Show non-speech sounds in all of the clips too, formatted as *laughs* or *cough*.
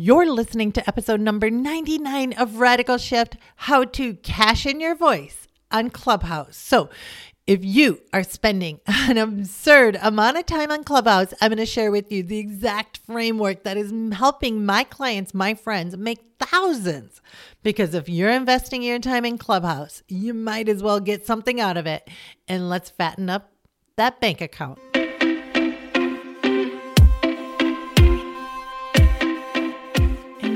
You're listening to episode number 99 of Radical Shift How to Cash in Your Voice on Clubhouse. So, if you are spending an absurd amount of time on Clubhouse, I'm going to share with you the exact framework that is helping my clients, my friends, make thousands. Because if you're investing your time in Clubhouse, you might as well get something out of it. And let's fatten up that bank account.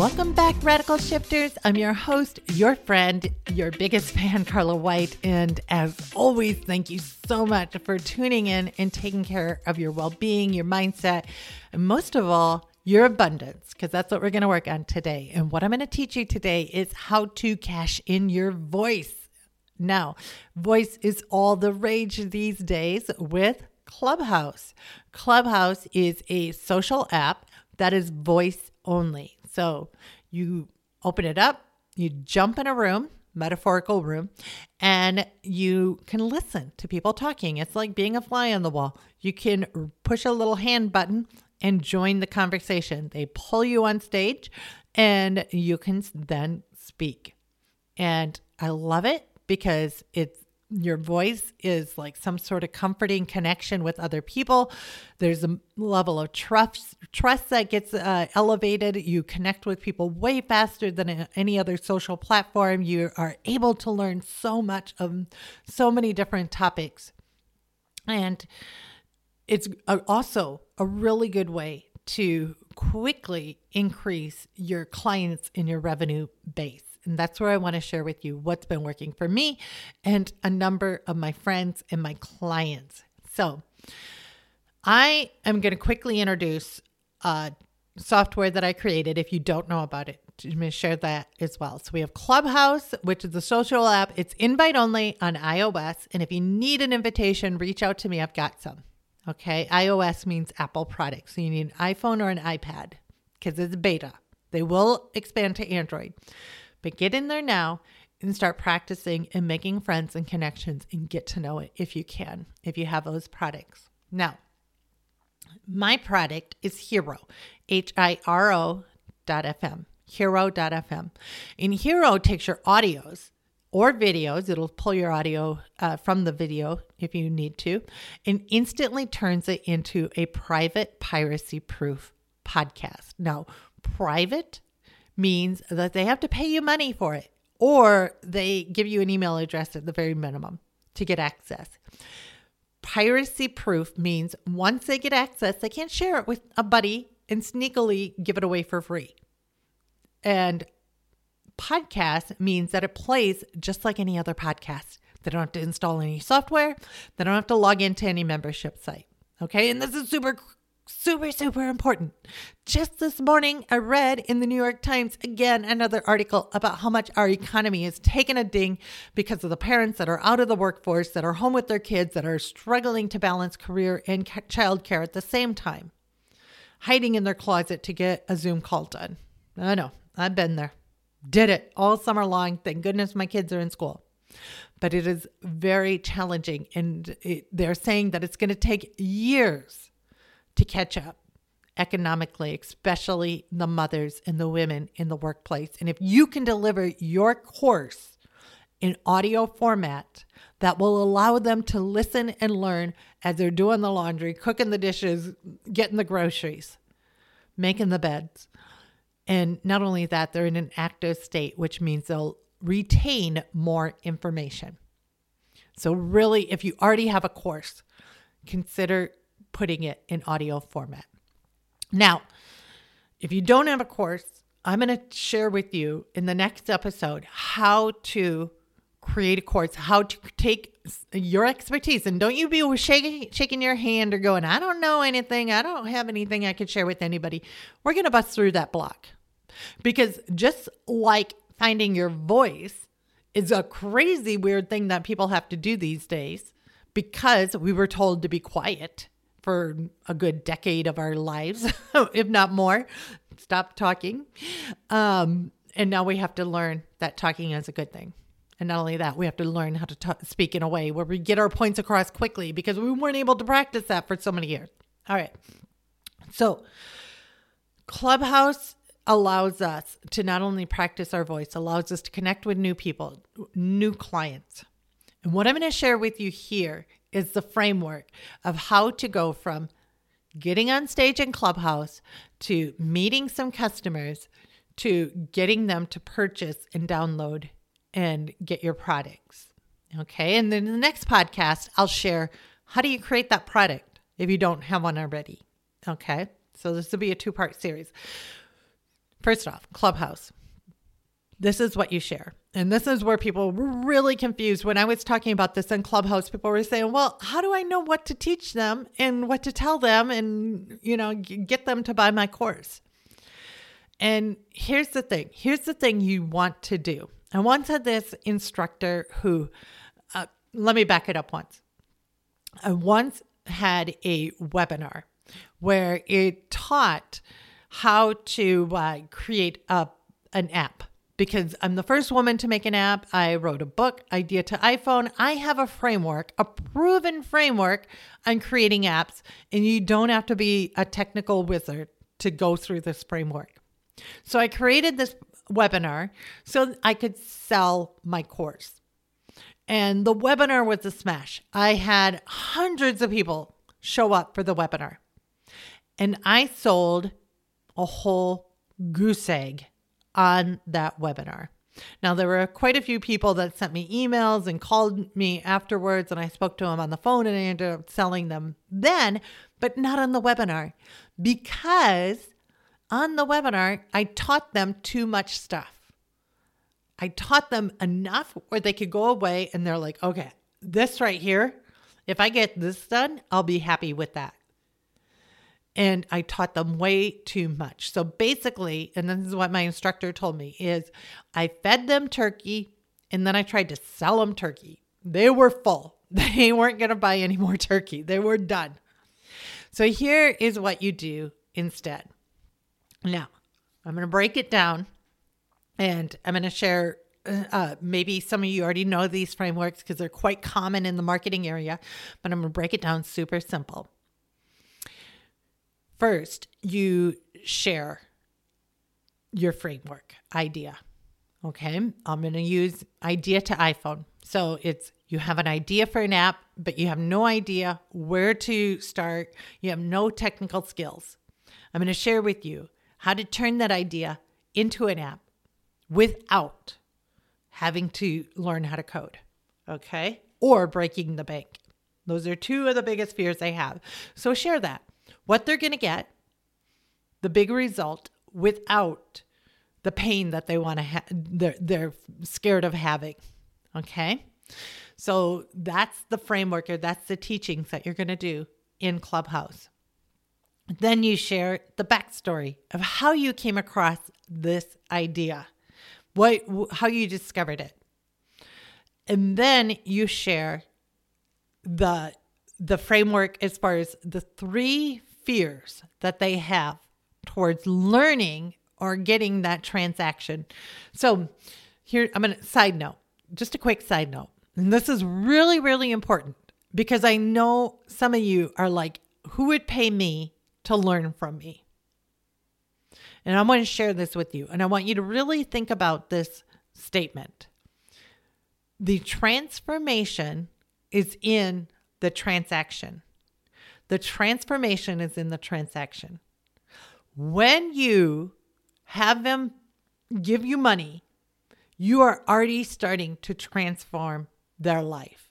Welcome back, Radical Shifters. I'm your host, your friend, your biggest *laughs* fan, Carla White. And as always, thank you so much for tuning in and taking care of your well being, your mindset, and most of all, your abundance, because that's what we're going to work on today. And what I'm going to teach you today is how to cash in your voice. Now, voice is all the rage these days with Clubhouse. Clubhouse is a social app that is voice only. So you open it up, you jump in a room, metaphorical room, and you can listen to people talking. It's like being a fly on the wall. You can push a little hand button and join the conversation. They pull you on stage and you can then speak. And I love it because it's your voice is like some sort of comforting connection with other people. There's a level of trust trust that gets uh, elevated. You connect with people way faster than any other social platform. You are able to learn so much of so many different topics, and it's also a really good way to quickly increase your clients in your revenue base. And that's where I want to share with you what's been working for me and a number of my friends and my clients. So, I am going to quickly introduce a software that I created. If you don't know about it, I'm going to share that as well. So we have Clubhouse, which is a social app. It's invite only on iOS. And if you need an invitation, reach out to me. I've got some. Okay. iOS means Apple products. So you need an iPhone or an iPad because it's beta. They will expand to Android. But get in there now and start practicing and making friends and connections and get to know it if you can, if you have those products. Now, my product is Hiro, H I R O dot FM, Hiro.fm. And Hiro takes your audios or videos, it'll pull your audio uh, from the video if you need to, and instantly turns it into a private piracy proof podcast. Now, private means that they have to pay you money for it or they give you an email address at the very minimum to get access. Piracy proof means once they get access, they can't share it with a buddy and sneakily give it away for free. And podcast means that it plays just like any other podcast. They don't have to install any software, they don't have to log into any membership site. Okay. And this is super super, super important. Just this morning, I read in the New York Times again another article about how much our economy is taking a ding because of the parents that are out of the workforce, that are home with their kids, that are struggling to balance career and childcare at the same time, hiding in their closet to get a Zoom call done. I know, I've been there. Did it all summer long. Thank goodness my kids are in school. But it is very challenging. And it, they're saying that it's going to take years to catch up economically, especially the mothers and the women in the workplace. And if you can deliver your course in audio format that will allow them to listen and learn as they're doing the laundry, cooking the dishes, getting the groceries, making the beds. And not only that, they're in an active state, which means they'll retain more information. So, really, if you already have a course, consider putting it in audio format. Now, if you don't have a course, I'm going to share with you in the next episode how to create a course, how to take your expertise. And don't you be shaking, shaking your hand or going, I don't know anything. I don't have anything I could share with anybody. We're going to bust through that block. Because just like finding your voice is a crazy weird thing that people have to do these days because we were told to be quiet for a good decade of our lives, *laughs* if not more. Stop talking. Um, and now we have to learn that talking is a good thing. And not only that, we have to learn how to speak in a way where we get our points across quickly because we weren't able to practice that for so many years. All right. So, Clubhouse allows us to not only practice our voice, allows us to connect with new people, new clients. And what I'm going to share with you here is the framework of how to go from getting on stage in Clubhouse to meeting some customers to getting them to purchase and download and get your products. Okay. And then in the next podcast, I'll share how do you create that product if you don't have one already. Okay. So this will be a two part series. First off, Clubhouse. This is what you share. And this is where people were really confused. When I was talking about this in Clubhouse, people were saying, well, how do I know what to teach them and what to tell them and, you know, get them to buy my course? And here's the thing here's the thing you want to do. I once had this instructor who, uh, let me back it up once. I once had a webinar where it taught how to uh, create a, an app because I'm the first woman to make an app. I wrote a book, Idea to iPhone. I have a framework, a proven framework on creating apps, and you don't have to be a technical wizard to go through this framework. So I created this webinar so I could sell my course. And the webinar was a smash. I had hundreds of people show up for the webinar. And I sold a whole goose egg on that webinar. Now, there were quite a few people that sent me emails and called me afterwards, and I spoke to them on the phone and I ended up selling them then, but not on the webinar because on the webinar, I taught them too much stuff. I taught them enough where they could go away and they're like, okay, this right here, if I get this done, I'll be happy with that and I taught them way too much. So basically, and this is what my instructor told me is I fed them turkey and then I tried to sell them turkey. They were full. *laughs* They weren't going to buy any more turkey. They were done. So here is what you do instead. Now, I'm going to break it down and I'm going to share uh, uh, maybe some of you already know these frameworks because they're quite common in the marketing area, but I'm going to break it down super simple. First, you share your framework idea. Okay, I'm going to use idea to iPhone. So it's you have an idea for an app, but you have no idea where to start. You have no technical skills. I'm going to share with you how to turn that idea into an app without having to learn how to code. Okay, or breaking the bank. Those are two of the biggest fears I have. So share that what they're going to get, the big result without the pain that they want to have, they're, they're scared of having. Okay. So that's the framework or that's the teachings that you're going to do in Clubhouse. Then you share the backstory of how you came across this idea, what, how you discovered it. And then you share the the framework as far as the three fears that they have towards learning or getting that transaction. So, here I'm going to side note, just a quick side note. And this is really, really important because I know some of you are like, who would pay me to learn from me? And I'm going to share this with you. And I want you to really think about this statement. The transformation is in the transaction. The transformation is in the transaction. When you have them give you money, you are already starting to transform their life.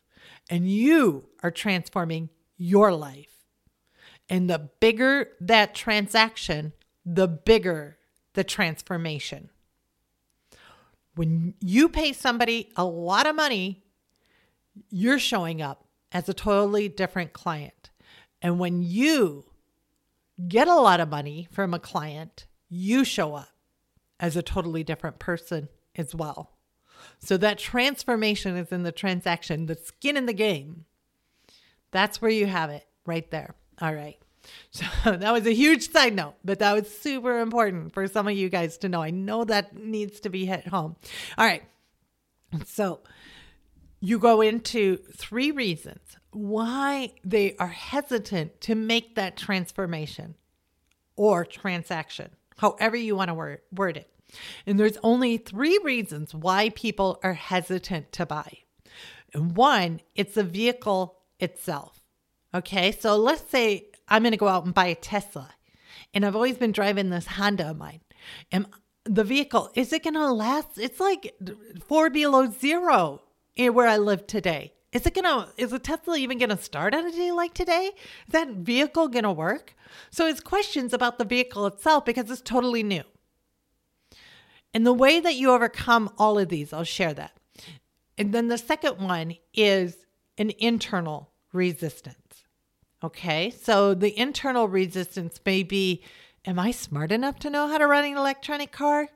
And you are transforming your life. And the bigger that transaction, the bigger the transformation. When you pay somebody a lot of money, you're showing up as a totally different client. And when you get a lot of money from a client, you show up as a totally different person as well. So that transformation is in the transaction, the skin in the game. That's where you have it right there. All right. *laughs* So that was a huge side note, but that was super important for some of you guys to know. I know that needs to be hit home. All right. So you go into three reasons why they are hesitant to make that transformation or transaction, however you want to word, it. And there's only three reasons why people are hesitant to buy. And one, it's the vehicle itself. Okay, so let's say I'm going to go out and buy a Tesla, and I've always been driving this Honda of mine. And the vehicle, is it going to last? It's like four below zero where I live today. Is it gonna is a Tesla even gonna start on a day like today? Is that vehicle gonna work? So it's questions about the vehicle itself because it's totally new. And the way that you overcome all of these, I'll share that. And then the second one is an internal resistance. Okay, so the internal resistance may be Am I smart enough to know how to run an electronic car?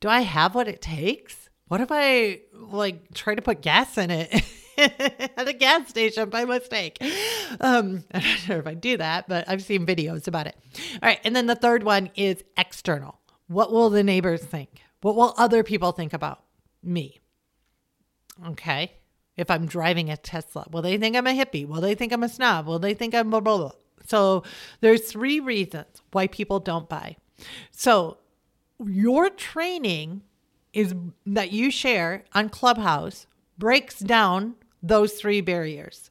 Do I have what it takes? What if I like try to put gas in it *laughs* at a gas station by mistake? Um, I'm not sure if I do that, but I've seen videos about it. All right, and then the third one is external. What will the neighbors think? What will other people think about me? Okay. If I'm driving a Tesla, will they think I'm a hippie? Will they think I'm a snob? Will they think I'm blah, blah, blah? So there's three reasons why people don't buy. So your training is that you share on Clubhouse breaks down those three barriers.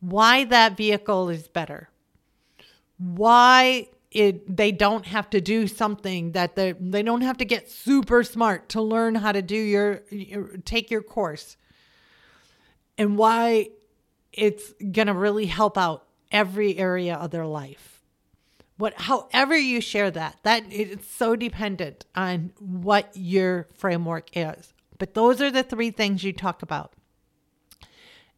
Why that vehicle is better. Why it they don't have to do something that they they don't have to get super smart to learn how to do your, your take your course and why it's going to really help out every area of their life what however you share that that it's so dependent on what your framework is but those are the three things you talk about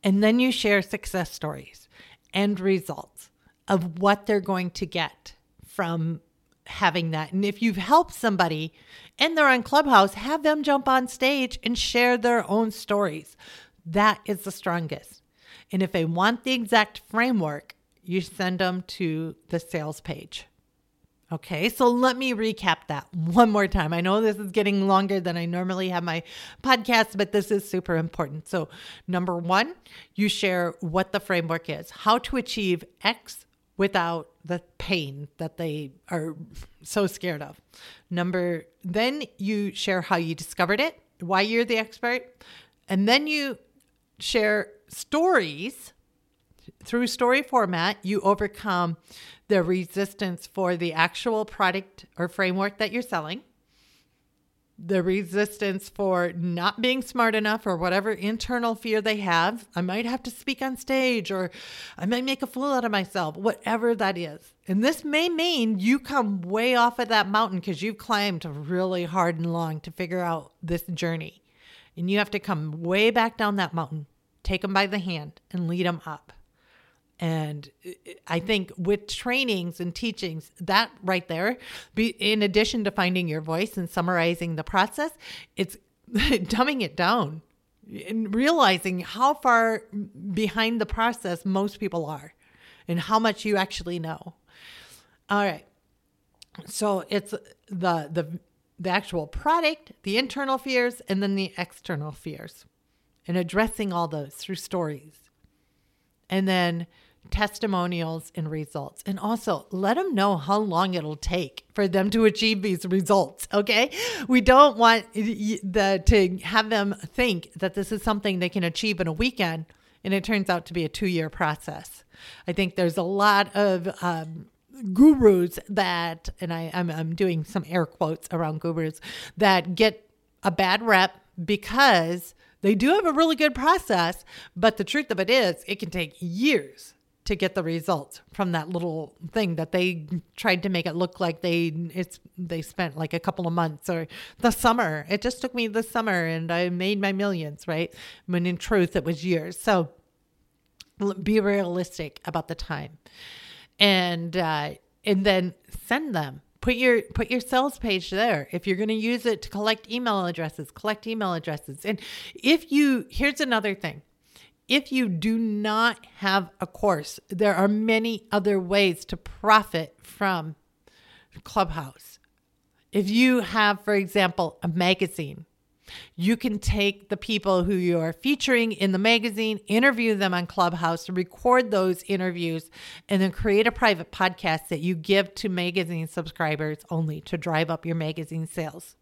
and then you share success stories and results of what they're going to get from having that. And if you've helped somebody and they're on Clubhouse, have them jump on stage and share their own stories. That is the strongest. And if they want the exact framework, you send them to the sales page. Okay, so let me recap that one more time. I know this is getting longer than I normally have my podcast, but this is super important. So, number one, you share what the framework is, how to achieve X without the pain that they are so scared of. Number, then you share how you discovered it, why you're the expert, and then you share stories through story format. You overcome the resistance for the actual product or framework that you're selling the resistance for not being smart enough or whatever internal fear they have. I might have to speak on stage or I might make a fool out of myself, whatever that is. And this may mean you come way off of that mountain because you've climbed really hard and long to figure out this journey. And you have to come way back down that mountain, take them by the hand, and lead them up. And I think with trainings and teachings, that right there, be, in addition to finding your voice and summarizing the process, it's *laughs* dumbing it down and realizing how far behind the process most people are and how much you actually know. All right. So it's the the the actual product, the internal fears, and then the external fears, and addressing all those through stories. And then testimonials and results. And also let them know how long it'll take for them to achieve these results. Okay. We don't want the, to have them think that this is something they can achieve in a weekend and it turns out to be a two year process. I think there's a lot of, um, gurus that, and I, I'm, I'm doing some air quotes around gurus that get a bad rep because they do have a really good process, but the truth of it is, it can take years to get the results from that little thing that they tried to make it look like they it's they spent like a couple of months or the summer. It just took me the summer and I made my millions, right? When in truth it was years. So be realistic about the time. And uh and then send them put your put your sales page there if you're going to use it to collect email addresses collect email addresses and if you here's another thing if you do not have a course there are many other ways to profit from clubhouse if you have for example a magazine you can take the people who you are featuring in the magazine, interview them on Clubhouse, record those interviews, and then create a private podcast that you give to magazine subscribers only to drive up your magazine sales.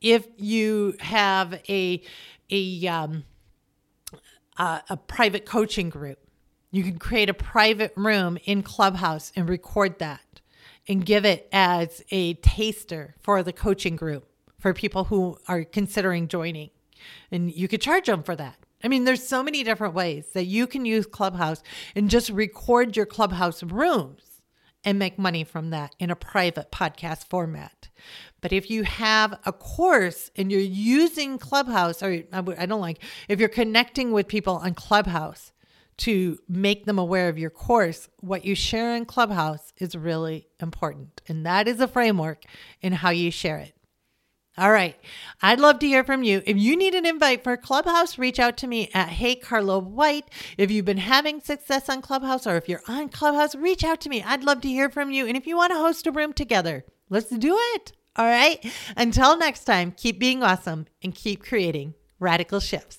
If you have a a um, a, a private coaching group, you can create a private room in Clubhouse and record that and give it as a taster for the coaching group for people who are considering joining. And you could charge them for that. I mean, there's so many different ways that you can use Clubhouse and just record your Clubhouse rooms and make money from that in a private podcast format. But if you have a course and you're using Clubhouse, or I don't like, if you're connecting with people on Clubhouse to make them aware of your course, what you share in Clubhouse is really important. And that is a framework in how you share it. All right. I'd love to hear from you. If you need an invite for Clubhouse, reach out to me at Hey Carla White. If you've been having success on Clubhouse or if you're on Clubhouse, reach out to me. I'd love to hear from you. And if you want to host a room together, let's do it. All right. Until next time, keep being awesome and keep creating radical shifts.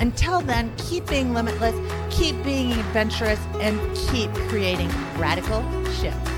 Until then, keep being limitless, keep being adventurous, and keep creating radical shifts.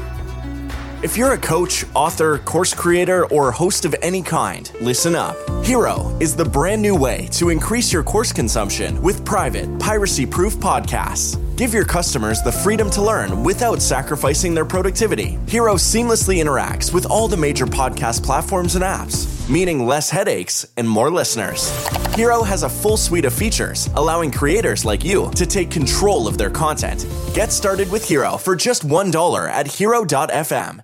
If you're a coach, author, course creator, or host of any kind, listen up. Hiro is the brand new way to increase your course consumption with private, piracy proof podcasts. Give your customers the freedom to learn without sacrificing their productivity. Hiro seamlessly interacts with all the major podcast platforms and apps meaning less headaches and more listeners. Hiro has a full suite of features, allowing creators like you to take control of their content. Get started with Hiro for just $1 at hiro.fm